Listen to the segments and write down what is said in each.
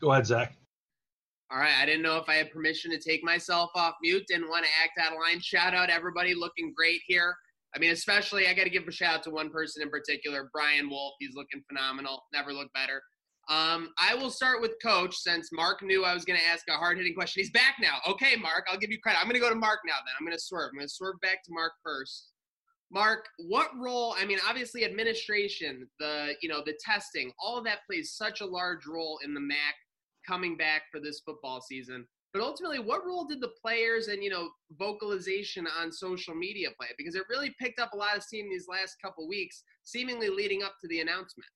Go ahead, Zach. All right, I didn't know if I had permission to take myself off mute. Didn't want to act out of line. Shout out everybody looking great here. I mean, especially I got to give a shout out to one person in particular, Brian Wolf. He's looking phenomenal. Never looked better. Um, I will start with Coach since Mark knew I was going to ask a hard hitting question. He's back now. Okay, Mark, I'll give you credit. I'm going to go to Mark now. Then I'm going to swerve. I'm going to swerve back to Mark first. Mark, what role? I mean, obviously, administration, the you know the testing, all of that plays such a large role in the MAC coming back for this football season. But ultimately, what role did the players and you know vocalization on social media play? Because it really picked up a lot of steam these last couple weeks, seemingly leading up to the announcement.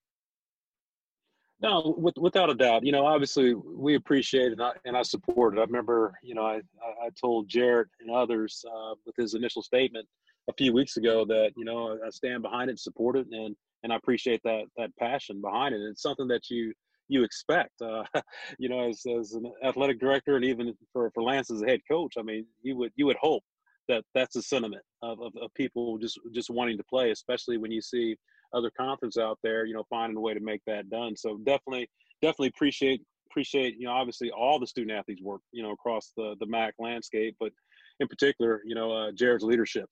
No, with, without a doubt. You know, obviously we appreciate it and I, and I support it. I remember, you know, I, I told Jarrett and others uh, with his initial statement a few weeks ago that, you know, I stand behind it, support it, and and I appreciate that that passion behind it. It's something that you you expect, uh, you know, as, as an athletic director and even for, for Lance as a head coach. I mean, you would you would hope that that's the sentiment of, of, of people just just wanting to play, especially when you see other conference out there, you know, finding a way to make that done. So definitely, definitely appreciate appreciate you know obviously all the student athletes work you know across the the MAC landscape, but in particular, you know, uh, Jarrett's leadership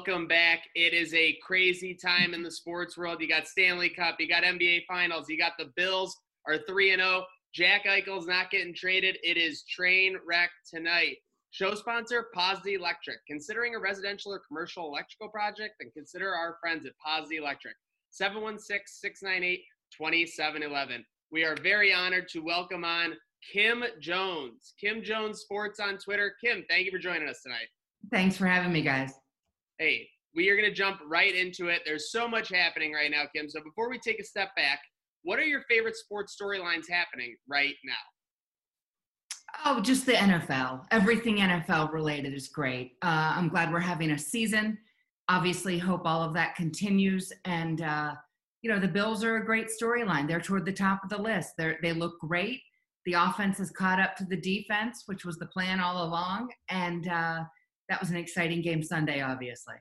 welcome back. It is a crazy time in the sports world. You got Stanley Cup, you got NBA Finals, you got the Bills are 3 and 0. Jack Eichel's not getting traded. It is train wreck tonight. Show sponsor Pawsey Electric. Considering a residential or commercial electrical project, then consider our friends at Pawsey Electric. 716-698-2711. We are very honored to welcome on Kim Jones. Kim Jones Sports on Twitter. Kim, thank you for joining us tonight. Thanks for having me, guys hey, we are going to jump right into it. There's so much happening right now, Kim. So before we take a step back, what are your favorite sports storylines happening right now? Oh, just the NFL. Everything NFL related is great. Uh, I'm glad we're having a season. Obviously, hope all of that continues. And, uh, you know, the Bills are a great storyline. They're toward the top of the list. They're, they look great. The offense has caught up to the defense, which was the plan all along. And, uh, that was an exciting game Sunday, obviously.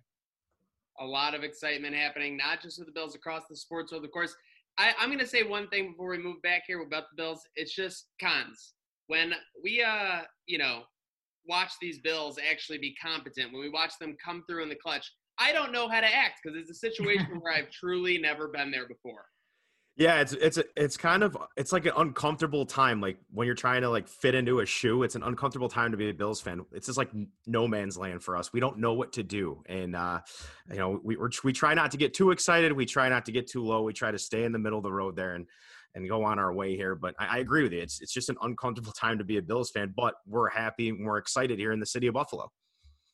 A lot of excitement happening, not just with the Bills across the sports world. Of course, I, am going to say one thing before we move back here about the Bills. It's just cons. When we, uh, you know, watch these Bills actually be competent, when we watch them come through in the clutch, I don't know how to act because it's a situation where I've truly never been there before. Yeah, it's it's it's kind of it's like an uncomfortable time. Like when you're trying to like fit into a shoe, it's an uncomfortable time to be a Bills fan. It's just like no man's land for us. We don't know what to do, and uh, you know we we're, we try not to get too excited. We try not to get too low. We try to stay in the middle of the road there and and go on our way here. But I, I agree with you. It's it's just an uncomfortable time to be a Bills fan. But we're happy and we're excited here in the city of Buffalo.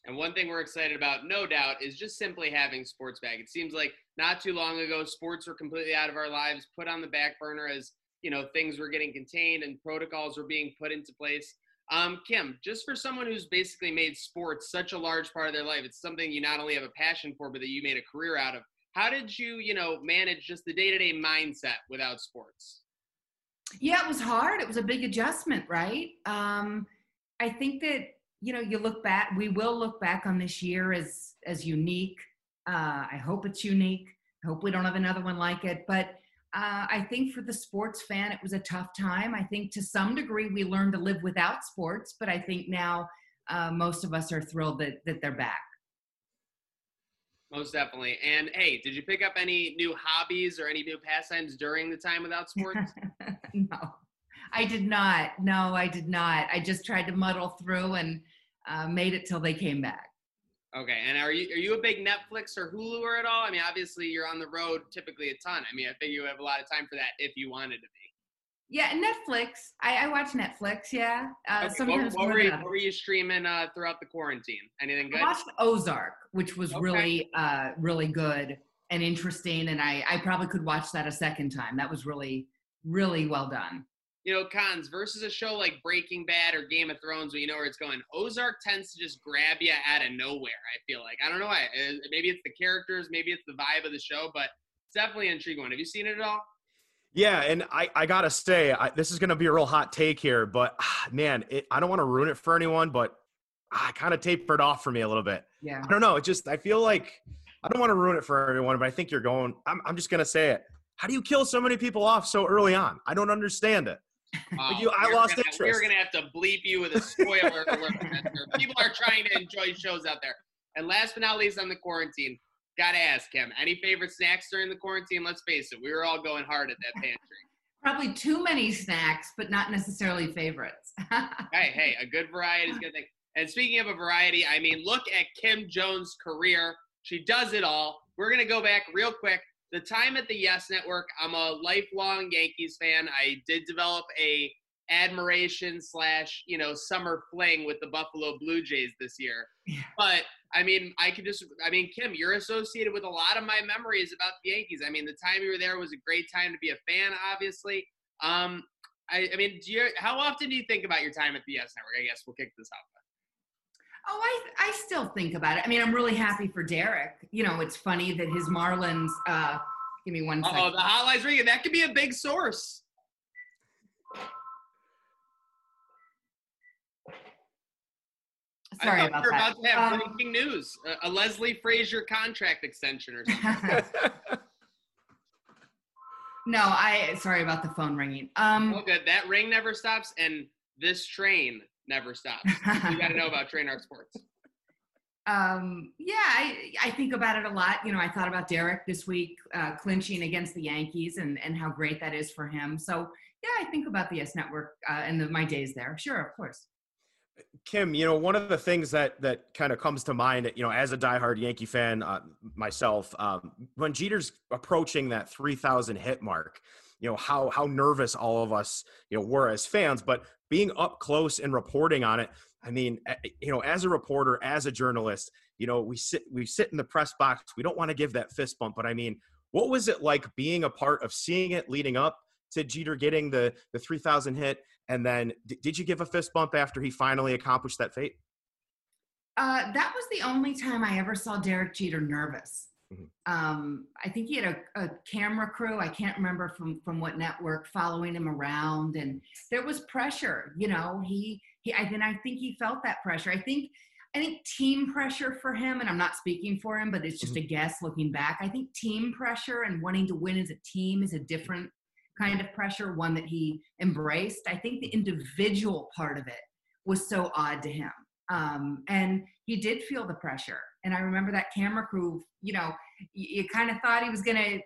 And one thing we're excited about, no doubt, is just simply having sports back. It seems like not too long ago, sports were completely out of our lives, put on the back burner as you know things were getting contained and protocols were being put into place. Um, Kim, just for someone who's basically made sports such a large part of their life, it's something you not only have a passion for, but that you made a career out of. How did you, you know, manage just the day-to-day mindset without sports? Yeah, it was hard. It was a big adjustment, right? Um, I think that you know you look back we will look back on this year as as unique. Uh, i hope it's unique. I hope we don't have another one like it. But uh, i think for the sports fan it was a tough time. I think to some degree we learned to live without sports but i think now uh, most of us are thrilled that, that they're back. Most definitely. And hey did you pick up any new hobbies or any new pastimes during the time without sports? No. I did not. No, I did not. I just tried to muddle through and uh, made it till they came back. Okay, and are you are you a big Netflix or Hulu or at all? I mean, obviously you're on the road typically a ton. I mean, I think you have a lot of time for that if you wanted to be. Yeah, Netflix. I, I watch Netflix. Yeah, uh, okay, sometimes. What, what, were you, what, were you, streaming uh, throughout the quarantine? Anything good? I watched Ozark, which was okay. really uh, really good and interesting, and I I probably could watch that a second time. That was really really well done you know, cons versus a show like Breaking Bad or Game of Thrones where you know where it's going. Ozark tends to just grab you out of nowhere. I feel like I don't know why. Uh, maybe it's the characters, maybe it's the vibe of the show, but it's definitely an intriguing one. Have you seen it at all? Yeah, and I, I gotta say, I, this is gonna be a real hot take here, but ah, man, it, I don't want to ruin it for anyone, but I kind of tapered off for me a little bit. Yeah. I don't know. It just I feel like I don't want to ruin it for everyone, but I think you're going. I'm I'm just gonna say it. How do you kill so many people off so early on? I don't understand it. You- I we're lost gonna, interest. We're gonna have to bleep you with a spoiler alert. People are trying to enjoy shows out there. And last but not least, on the quarantine, gotta ask him: any favorite snacks during the quarantine? Let's face it, we were all going hard at that pantry. Probably too many snacks, but not necessarily favorites. hey, hey, a good variety is a good thing. And speaking of a variety, I mean, look at Kim Jones' career. She does it all. We're gonna go back real quick. The time at the Yes Network, I'm a lifelong Yankees fan. I did develop a admiration slash you know summer fling with the Buffalo Blue Jays this year. Yeah. But I mean, I could just I mean, Kim, you're associated with a lot of my memories about the Yankees. I mean, the time you were there was a great time to be a fan, obviously. Um, I, I mean, do you, how often do you think about your time at the Yes Network? I guess we'll kick this off. Oh, I I still think about it. I mean, I'm really happy for Derek. You know, it's funny that his Marlins. Uh, give me one Oh, second. the hotline's ringing. That could be a big source. Sorry I about were that. about to have Um, breaking news: a, a Leslie Frazier contract extension or something. no, I sorry about the phone ringing. Um, oh, good. That ring never stops, and this train never stops. you got to know about Trainwreck Sports. um, yeah, I, I think about it a lot. You know, I thought about Derek this week uh, clinching against the Yankees and, and how great that is for him. So, yeah, I think about the Yes Network uh, and the, my days there. Sure, of course. Kim, you know, one of the things that that kind of comes to mind, you know, as a diehard Yankee fan uh, myself, um, when Jeter's approaching that 3,000 hit mark, you know how how nervous all of us, you know, were as fans. But being up close and reporting on it, I mean, you know, as a reporter, as a journalist, you know, we sit we sit in the press box. We don't want to give that fist bump, but I mean, what was it like being a part of seeing it leading up to Jeter getting the the 3,000 hit? And then, d- did you give a fist bump after he finally accomplished that fate? Uh, that was the only time I ever saw Derek Jeter nervous. Mhm. Um, I think he had a, a camera crew. I can't remember from from what network following him around, and there was pressure. You know, he he. I then I think he felt that pressure. I think I think team pressure for him, and I'm not speaking for him, but it's just a guess looking back. I think team pressure and wanting to win as a team is a different kind of pressure, one that he embraced. I think the individual part of it was so odd to him. Um, and he did feel the pressure. And I remember that camera crew, you know, you, you kind of thought he was going to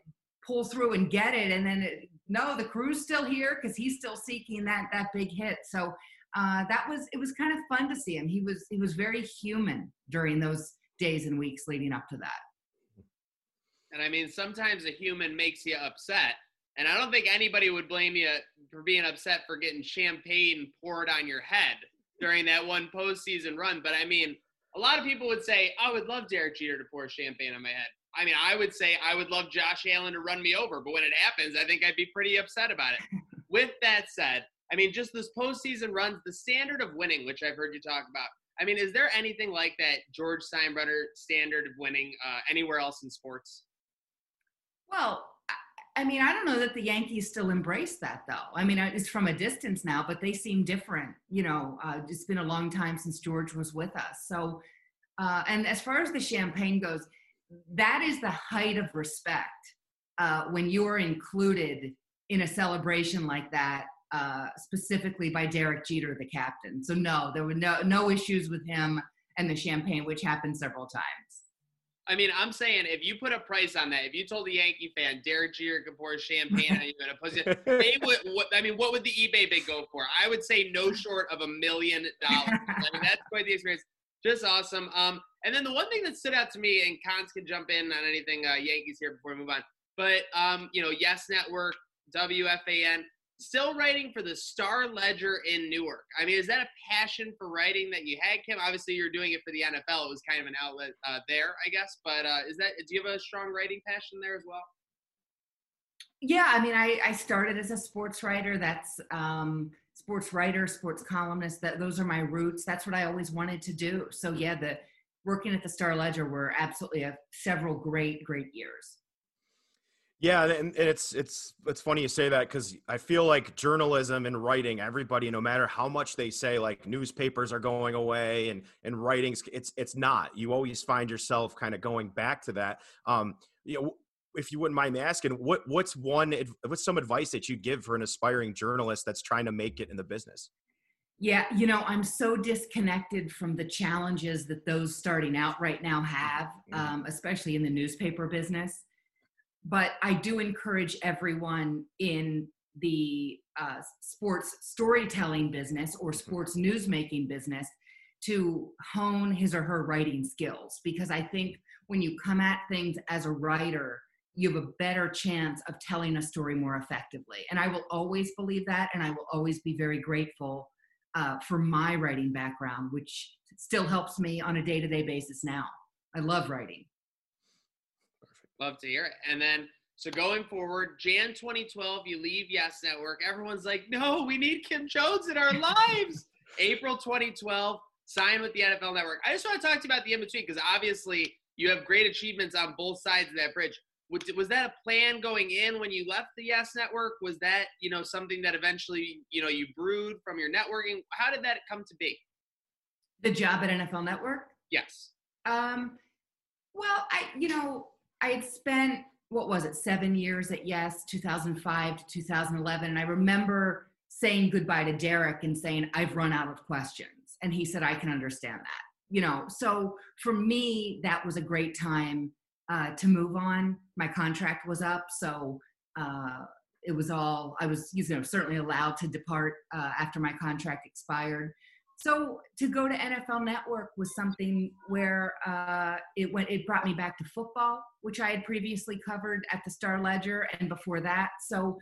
pull through and get it. And then, it, no, the crew's still here because he's still seeking that, that big hit. So uh, that was, it was kind of fun to see him. He was, he was very human during those days and weeks leading up to that. And I mean, sometimes a human makes you upset. And I don't think anybody would blame you for being upset for getting champagne poured on your head during that one postseason run. But I mean, a lot of people would say, I would love Derek Jeter to pour champagne on my head. I mean, I would say I would love Josh Allen to run me over. But when it happens, I think I'd be pretty upset about it. With that said, I mean, just this postseason runs, the standard of winning, which I've heard you talk about. I mean, is there anything like that George Steinbrenner standard of winning uh, anywhere else in sports? Well, I- mean, I don't know that the Yankees still embrace that, though. I mean, it's from a distance now, but they seem different. You know, uh, it's been a long time since George was with us. So, uh, and as far as the champagne goes, that is the height of respect uh, when you are included in a celebration like that, uh, specifically by Derek Jeter, the captain. So, no, there were no no issues with him and the champagne, which happened several times. I mean, I'm saying if you put a price on that, if you told the Yankee fan Derek Jeter could pour champagne on you in a pussy, they would. What, I mean, what would the eBay bid go for? I would say no short of a million dollars. I mean, that's quite the experience. Just awesome. Um, and then the one thing that stood out to me, and Cons can jump in on anything uh, Yankees here before we move on. But um, you know, Yes Network, WFAN, still writing for the Star Ledger in Newark. I mean, is that a passion for writing that you had, Kim? Obviously, you're doing it for the NFL. It was kind of an outlet uh, there, I guess. But uh, is that do you have a strong writing passion there as well? Yeah, I mean, I, I started as a sports writer. That's um, sports writer, sports columnist. That those are my roots. That's what I always wanted to do. So yeah, the working at the Star Ledger were absolutely a, several great, great years. Yeah, and it's it's it's funny you say that because I feel like journalism and writing, everybody, no matter how much they say, like newspapers are going away and and writings, it's it's not. You always find yourself kind of going back to that. Um, you know, if you wouldn't mind me asking, what what's one what's some advice that you'd give for an aspiring journalist that's trying to make it in the business? Yeah, you know, I'm so disconnected from the challenges that those starting out right now have, mm-hmm. um, especially in the newspaper business but I do encourage everyone in the uh, sports storytelling business or mm-hmm. sports newsmaking business to hone his or her writing skills because I think when you come at things as a writer, you have a better chance of telling a story more effectively. And I will always believe that, and I will always be very grateful uh, for my writing background, which still helps me on a day to day basis now. I love writing. Love to hear it. And then, so going forward, Jan 2012, you leave Yes Network. Everyone's like, no, we need Kim Jones in our lives. April 2012, sign with the NFL Network. I just want to talk to you about the in between because obviously you have great achievements on both sides of that bridge. Was that a plan going in when you left the Yes Network? Was that you know something that eventually you know you brewed from your networking? How did that come to be? The job at NFL Network. Yes. Um. Well, I you know I had spent what was it seven years at Yes, 2005 to 2011, and I remember saying goodbye to Derek and saying I've run out of questions, and he said I can understand that. You know, so for me that was a great time uh, to move on. My contract was up, so uh, it was all I was you know certainly allowed to depart uh, after my contract expired. So to go to NFL Network was something where uh, it went. It brought me back to football, which I had previously covered at the Star Ledger and before that. So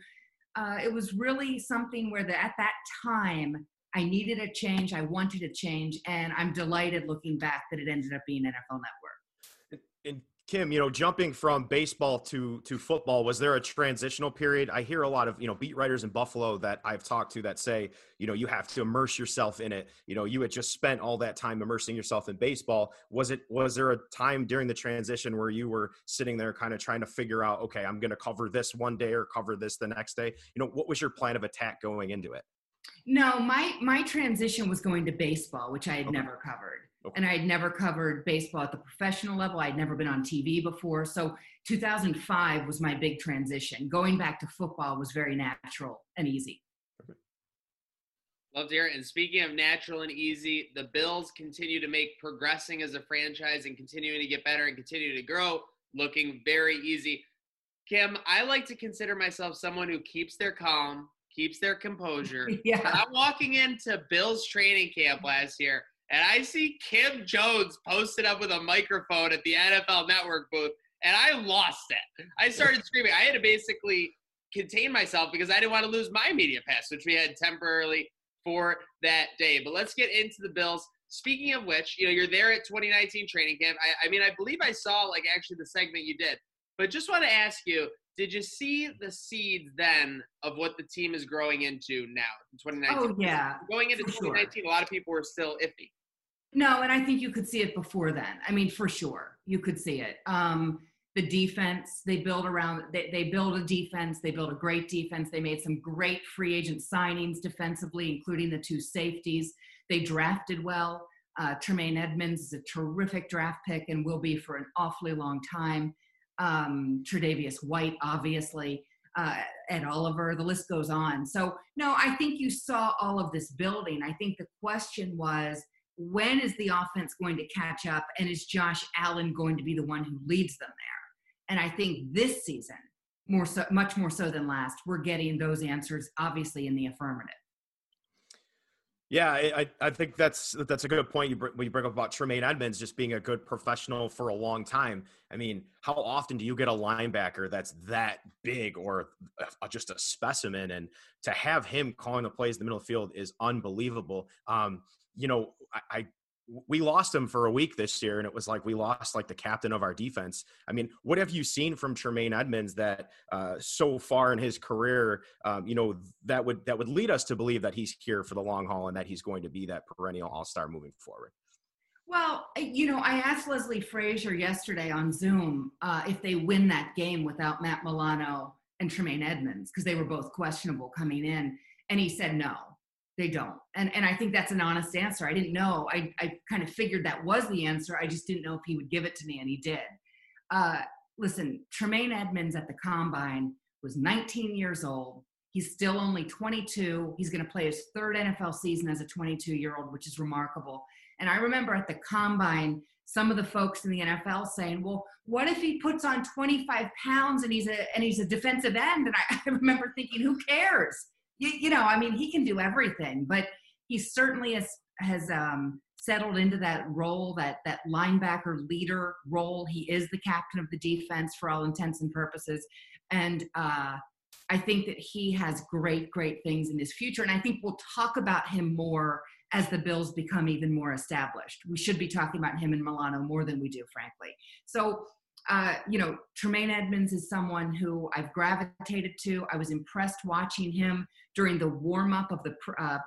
uh, it was really something where the, at that time I needed a change. I wanted a change, and I'm delighted looking back that it ended up being NFL Network. And Kim, you know, jumping from baseball to to football, was there a transitional period? I hear a lot of you know beat writers in Buffalo that I've talked to that say, you know, you have to immerse yourself in it. You know, you had just spent all that time immersing yourself in baseball. Was it was there a time during the transition where you were sitting there kind of trying to figure out, okay, I'm going to cover this one day or cover this the next day? You know, what was your plan of attack going into it? No, my my transition was going to baseball, which I had okay. never covered. Okay. And I had never covered baseball at the professional level. I'd never been on TV before. So 2005 was my big transition. Going back to football was very natural and easy. Love to hear it. And speaking of natural and easy, the Bills continue to make progressing as a franchise and continuing to get better and continue to grow, looking very easy. Kim, I like to consider myself someone who keeps their calm, keeps their composure. yeah. I'm walking into Bills training camp last year and I see Kim Jones posted up with a microphone at the NFL Network booth, and I lost it. I started screaming. I had to basically contain myself because I didn't want to lose my media pass, which we had temporarily for that day. But let's get into the Bills. Speaking of which, you know, you're there at 2019 training camp. I, I mean, I believe I saw like actually the segment you did, but just want to ask you, did you see the seeds then of what the team is growing into now in 2019? Oh yeah. Going into 2019, sure. a lot of people were still iffy. No, and I think you could see it before then. I mean, for sure, you could see it. Um, the defense they build around they, they build a defense they build a great defense they made some great free agent signings defensively including the two safeties they drafted well uh, tremaine edmunds is a terrific draft pick and will be for an awfully long time um, tredavious white obviously uh, ed oliver the list goes on so no i think you saw all of this building i think the question was when is the offense going to catch up and is Josh Allen going to be the one who leads them there? And I think this season, more so, much more so than last, we're getting those answers obviously in the affirmative. Yeah, I, I think that's that's a good point you bring, you bring up about Tremaine Edmunds just being a good professional for a long time. I mean, how often do you get a linebacker that's that big or just a specimen? And to have him calling the plays in the middle the field is unbelievable. Um, you know, I we lost him for a week this year, and it was like we lost like the captain of our defense. I mean, what have you seen from Tremaine Edmunds that uh, so far in his career, um, you know, that would that would lead us to believe that he's here for the long haul and that he's going to be that perennial All Star moving forward? Well, you know, I asked Leslie Frazier yesterday on Zoom uh, if they win that game without Matt Milano and Tremaine Edmunds because they were both questionable coming in, and he said no, they don't. And and I think that's an honest answer. I didn't know. I I kind of figured that was the answer. I just didn't know if he would give it to me, and he did. Uh, listen, Tremaine edmunds at the combine was 19 years old. He's still only 22. He's going to play his third NFL season as a 22 year old, which is remarkable. And I remember at the combine, some of the folks in the NFL saying, "Well, what if he puts on 25 pounds and he's a and he's a defensive end?" And I, I remember thinking, "Who cares?" You, you, know, I mean, he can do everything, but he certainly has has um, settled into that role, that that linebacker leader role. He is the captain of the defense for all intents and purposes, and uh, I think that he has great, great things in his future. And I think we'll talk about him more as the Bills become even more established. We should be talking about him and Milano more than we do, frankly. So, uh, you know, Tremaine Edmunds is someone who I've gravitated to. I was impressed watching him during the warm up of the uh,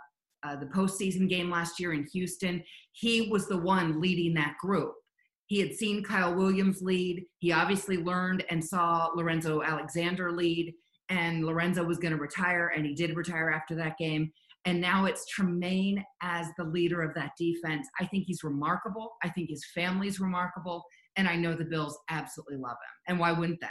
uh, the postseason game last year in Houston. He was the one leading that group. He had seen Kyle Williams lead. He obviously learned and saw Lorenzo Alexander lead, and Lorenzo was going to retire, and he did retire after that game. And now it's Tremaine as the leader of that defense. I think he's remarkable. I think his family's remarkable. And I know the Bills absolutely love him. And why wouldn't they?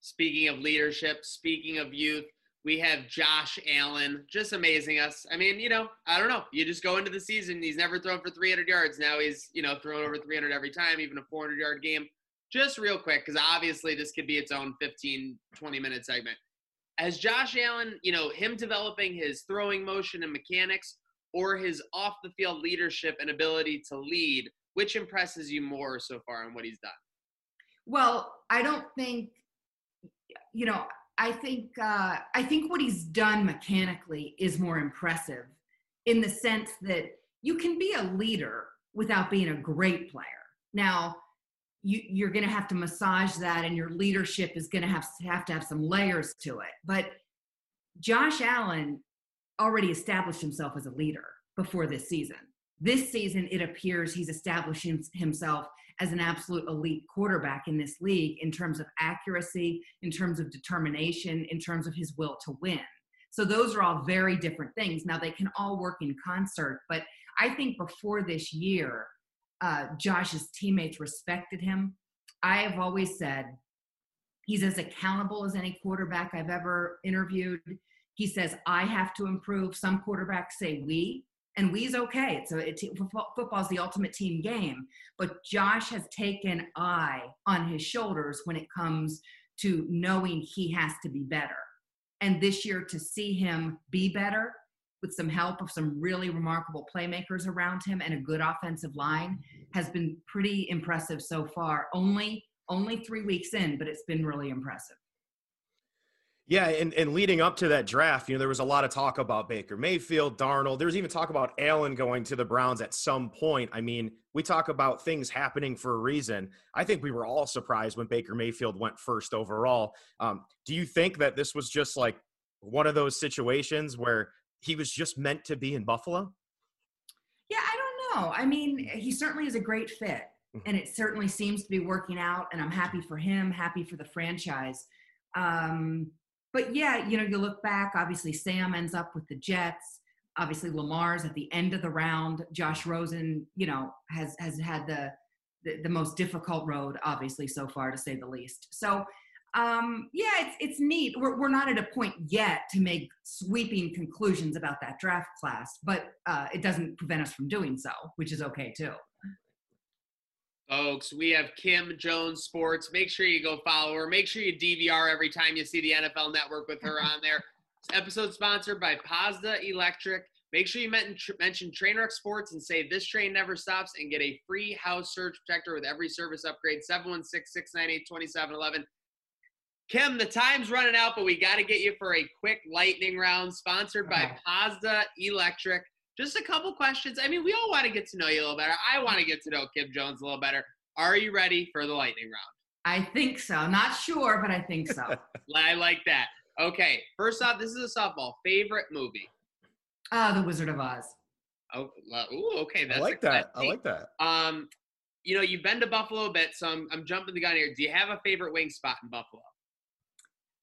Speaking of leadership, speaking of youth, we have Josh Allen just amazing us. I mean, you know, I don't know. You just go into the season, he's never thrown for 300 yards. Now he's, you know, thrown over 300 every time, even a 400 yard game. Just real quick, because obviously this could be its own 15, 20 minute segment as Josh Allen, you know, him developing his throwing motion and mechanics or his off the field leadership and ability to lead, which impresses you more so far in what he's done? Well, I don't think, you know, I think uh, I think what he's done mechanically is more impressive in the sense that you can be a leader without being a great player. Now, you, you're going to have to massage that and your leadership is going to have have to have some layers to it but josh allen already established himself as a leader before this season this season it appears he's establishing himself as an absolute elite quarterback in this league in terms of accuracy in terms of determination in terms of his will to win so those are all very different things now they can all work in concert but i think before this year uh, Josh's teammates respected him. I have always said he's as accountable as any quarterback I've ever interviewed. He says, I have to improve. Some quarterbacks say we, and we's okay. It's a, it's, football's the ultimate team game. But Josh has taken I on his shoulders when it comes to knowing he has to be better. And this year, to see him be better with some help of some really remarkable playmakers around him and a good offensive line has been pretty impressive so far. Only only three weeks in, but it's been really impressive. Yeah, and, and leading up to that draft, you know, there was a lot of talk about Baker Mayfield, Darnold. There was even talk about Allen going to the Browns at some point. I mean, we talk about things happening for a reason. I think we were all surprised when Baker Mayfield went first overall. Um, do you think that this was just like one of those situations where he was just meant to be in Buffalo? Yeah, I don't know. I mean, he certainly is a great fit, mm-hmm. and it certainly seems to be working out. And I'm happy for him, happy for the franchise. Um, but yeah, you know, you look back. Obviously, Sam ends up with the Jets. Obviously, Lamar's at the end of the round. Josh Rosen, you know, has has had the the, the most difficult road, obviously, so far, to say the least. So um, yeah, it's it's neat. We're we're not at a point yet to make sweeping conclusions about that draft class, but uh, it doesn't prevent us from doing so, which is okay too. Folks, we have Kim Jones Sports. Make sure you go follow her. Make sure you DVR every time you see the NFL Network with her on there. This episode sponsored by Pazda Electric. Make sure you mention Trainwreck Sports and say this train never stops and get a free house surge protector with every service upgrade. 716 698 2711. Kim, the time's running out, but we got to get you for a quick lightning round sponsored by Pazda Electric. Just a couple questions. I mean, we all want to get to know you a little better. I want to get to know Kim Jones a little better. Are you ready for the lightning round? I think so. Not sure, but I think so. I like that. Okay, first off, this is a softball. Favorite movie? Uh, The Wizard of Oz. Oh, ooh, okay. That's I like that. I like that. Um, you know, you've been to Buffalo a bit, so I'm, I'm jumping the gun here. Do you have a favorite wing spot in Buffalo?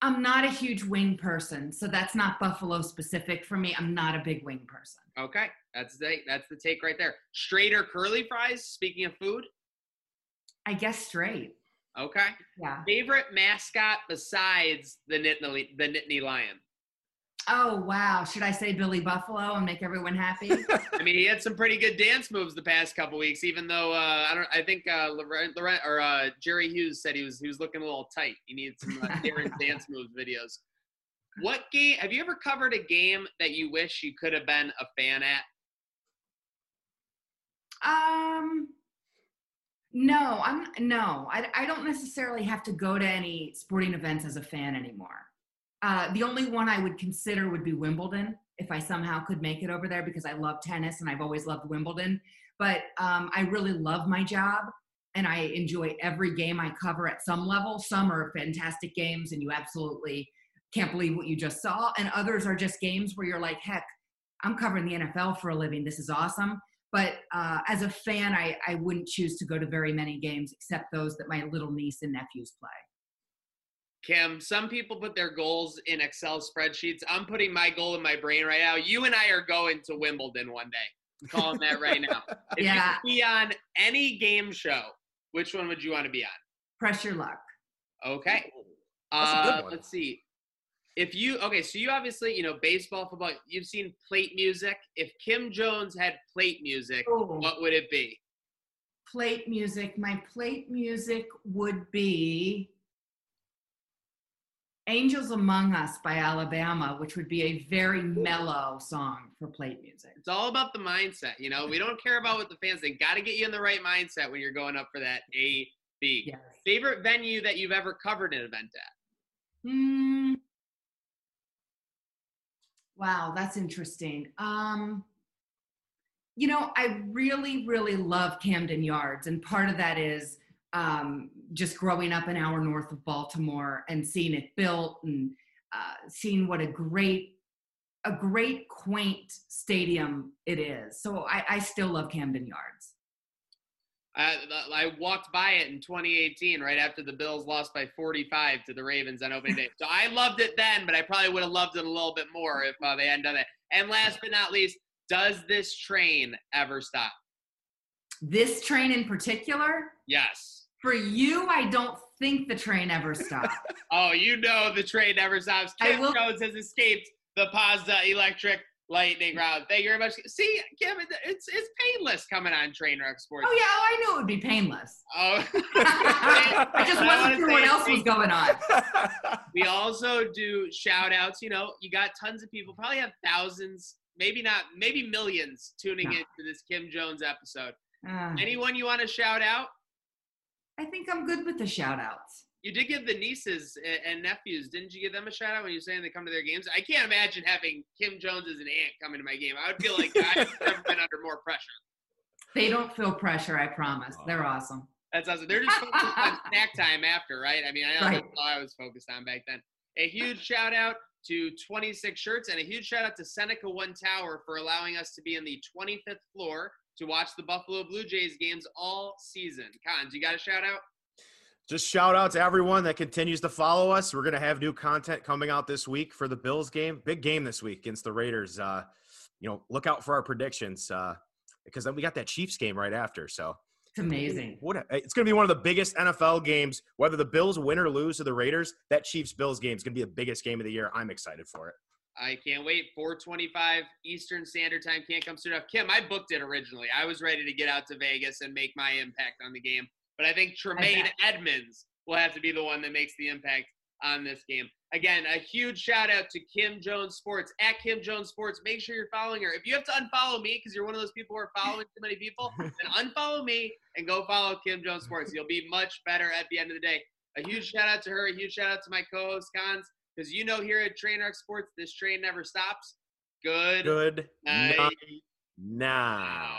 I'm not a huge wing person, so that's not Buffalo specific for me. I'm not a big wing person. Okay, that's the that's the take right there. Straight or curly fries? Speaking of food, I guess straight. okay. Yeah. Favorite mascot besides the Nittany the Nittany Lion? Oh wow. Should I say Billy Buffalo and make everyone happy? I mean, he had some pretty good dance moves the past couple weeks. Even though uh, I don't, I think uh, or uh, Jerry Hughes said he was he was looking a little tight. He needed some uh, Darren dance moves videos. What game have you ever covered a game that you wish you could have been a fan at? Um, no, I'm no. I, I don't necessarily have to go to any sporting events as a fan anymore. Uh, the only one I would consider would be Wimbledon if I somehow could make it over there because I love tennis and I've always loved Wimbledon. But um, I really love my job and I enjoy every game I cover at some level. Some are fantastic games and you absolutely can't believe what you just saw, and others are just games where you're like, heck, I'm covering the NFL for a living. This is awesome. But uh, as a fan, I, I wouldn't choose to go to very many games except those that my little niece and nephews play. Kim, some people put their goals in Excel spreadsheets. I'm putting my goal in my brain right now. You and I are going to Wimbledon one day. I'm calling that right now. If Yeah. you could be on any game show, which one would you want to be on? Press Your Luck. Okay. That's a good Uh, one. let's see. If you okay, so you obviously you know baseball, football. You've seen plate music. If Kim Jones had plate music, Oh, what would it be? plate music. My plate music would be Angels Among Us by Alabama, which would be a very mellow song for plate music. It's all about the mindset. You know, we don't care about what the fans think. Got to get you in the right mindset when you're going up for that A B. Yes. Favorite venue that you've ever covered an event at? Hmm. Wow, that's interesting. Um, you know, I really, really love Camden Yards, and part of that is um, just growing up an hour north of Baltimore and seeing it built and uh, seeing what a great, a great quaint stadium it is. So I, I still love Camden Yards. I, I walked by it in 2018, right after the Bills lost by 45 to the Ravens on opening day. So I loved it then, but I probably would have loved it a little bit more if uh, they hadn't done it. And last but not least, does this train ever stop? This train in particular, Yes. For you, I don't think the train ever stops. Oh, you know the train never stops. Kim will- Jones has escaped the Pazda electric lightning round. Thank you very much. See, Kim, it's it's painless coming on Trainwreck Sports. Oh yeah, oh, I knew it would be painless. Oh. I just wasn't sure what else was going on. We also do shout outs. You know, you got tons of people, probably have thousands, maybe not, maybe millions tuning No. into this Kim Jones episode. Uh, Anyone you want to shout out? I think I'm good with the shout outs. You did give the nieces and nephews, didn't you give them a shout out when you were saying they come to their games? I can't imagine having Kim Jones as an aunt coming to my game. I would feel like I've never been under more pressure. They don't feel pressure, I promise. They're awesome. That's awesome. They're just focused on snack time after, right? I mean, I know Right. that's all I was focused on back then. A huge shout out to 26 Shirts and a huge shout out to Seneca One Tower for allowing us to be in the 25th floor to watch the Buffalo Blue Jays games all season. Cons, you got a shout out? Just shout out to everyone that continues to follow us. We're gonna have new content coming out this week for the Bills game. Big game this week against the Raiders. Uh, you know, look out for our predictions uh, because then we got that Chiefs game right after. So It's amazing. what a, it's gonna be one of the biggest NFL games. Whether the Bills win or lose to the Raiders, that Chiefs Bills game is gonna be the biggest game of the year. I'm excited for it. I can't wait. 425 Eastern Standard Time can't come soon enough. Kim, I booked it originally. I was ready to get out to Vegas and make my impact on the game. But I think Tremaine bet. Edmunds will have to be the one that makes the impact on this game. Again, a huge shout out to Kim Jones Sports at Kim Jones Sports. Make sure you're following her. If you have to unfollow me because you're one of those people who are following too many people, then unfollow me and go follow Kim Jones Sports. You'll be much better at the end of the day. A huge shout out to her. A huge shout out to my co-host Cons because you know here at Trainwreck Sports, this train never stops. Good. Good night. now.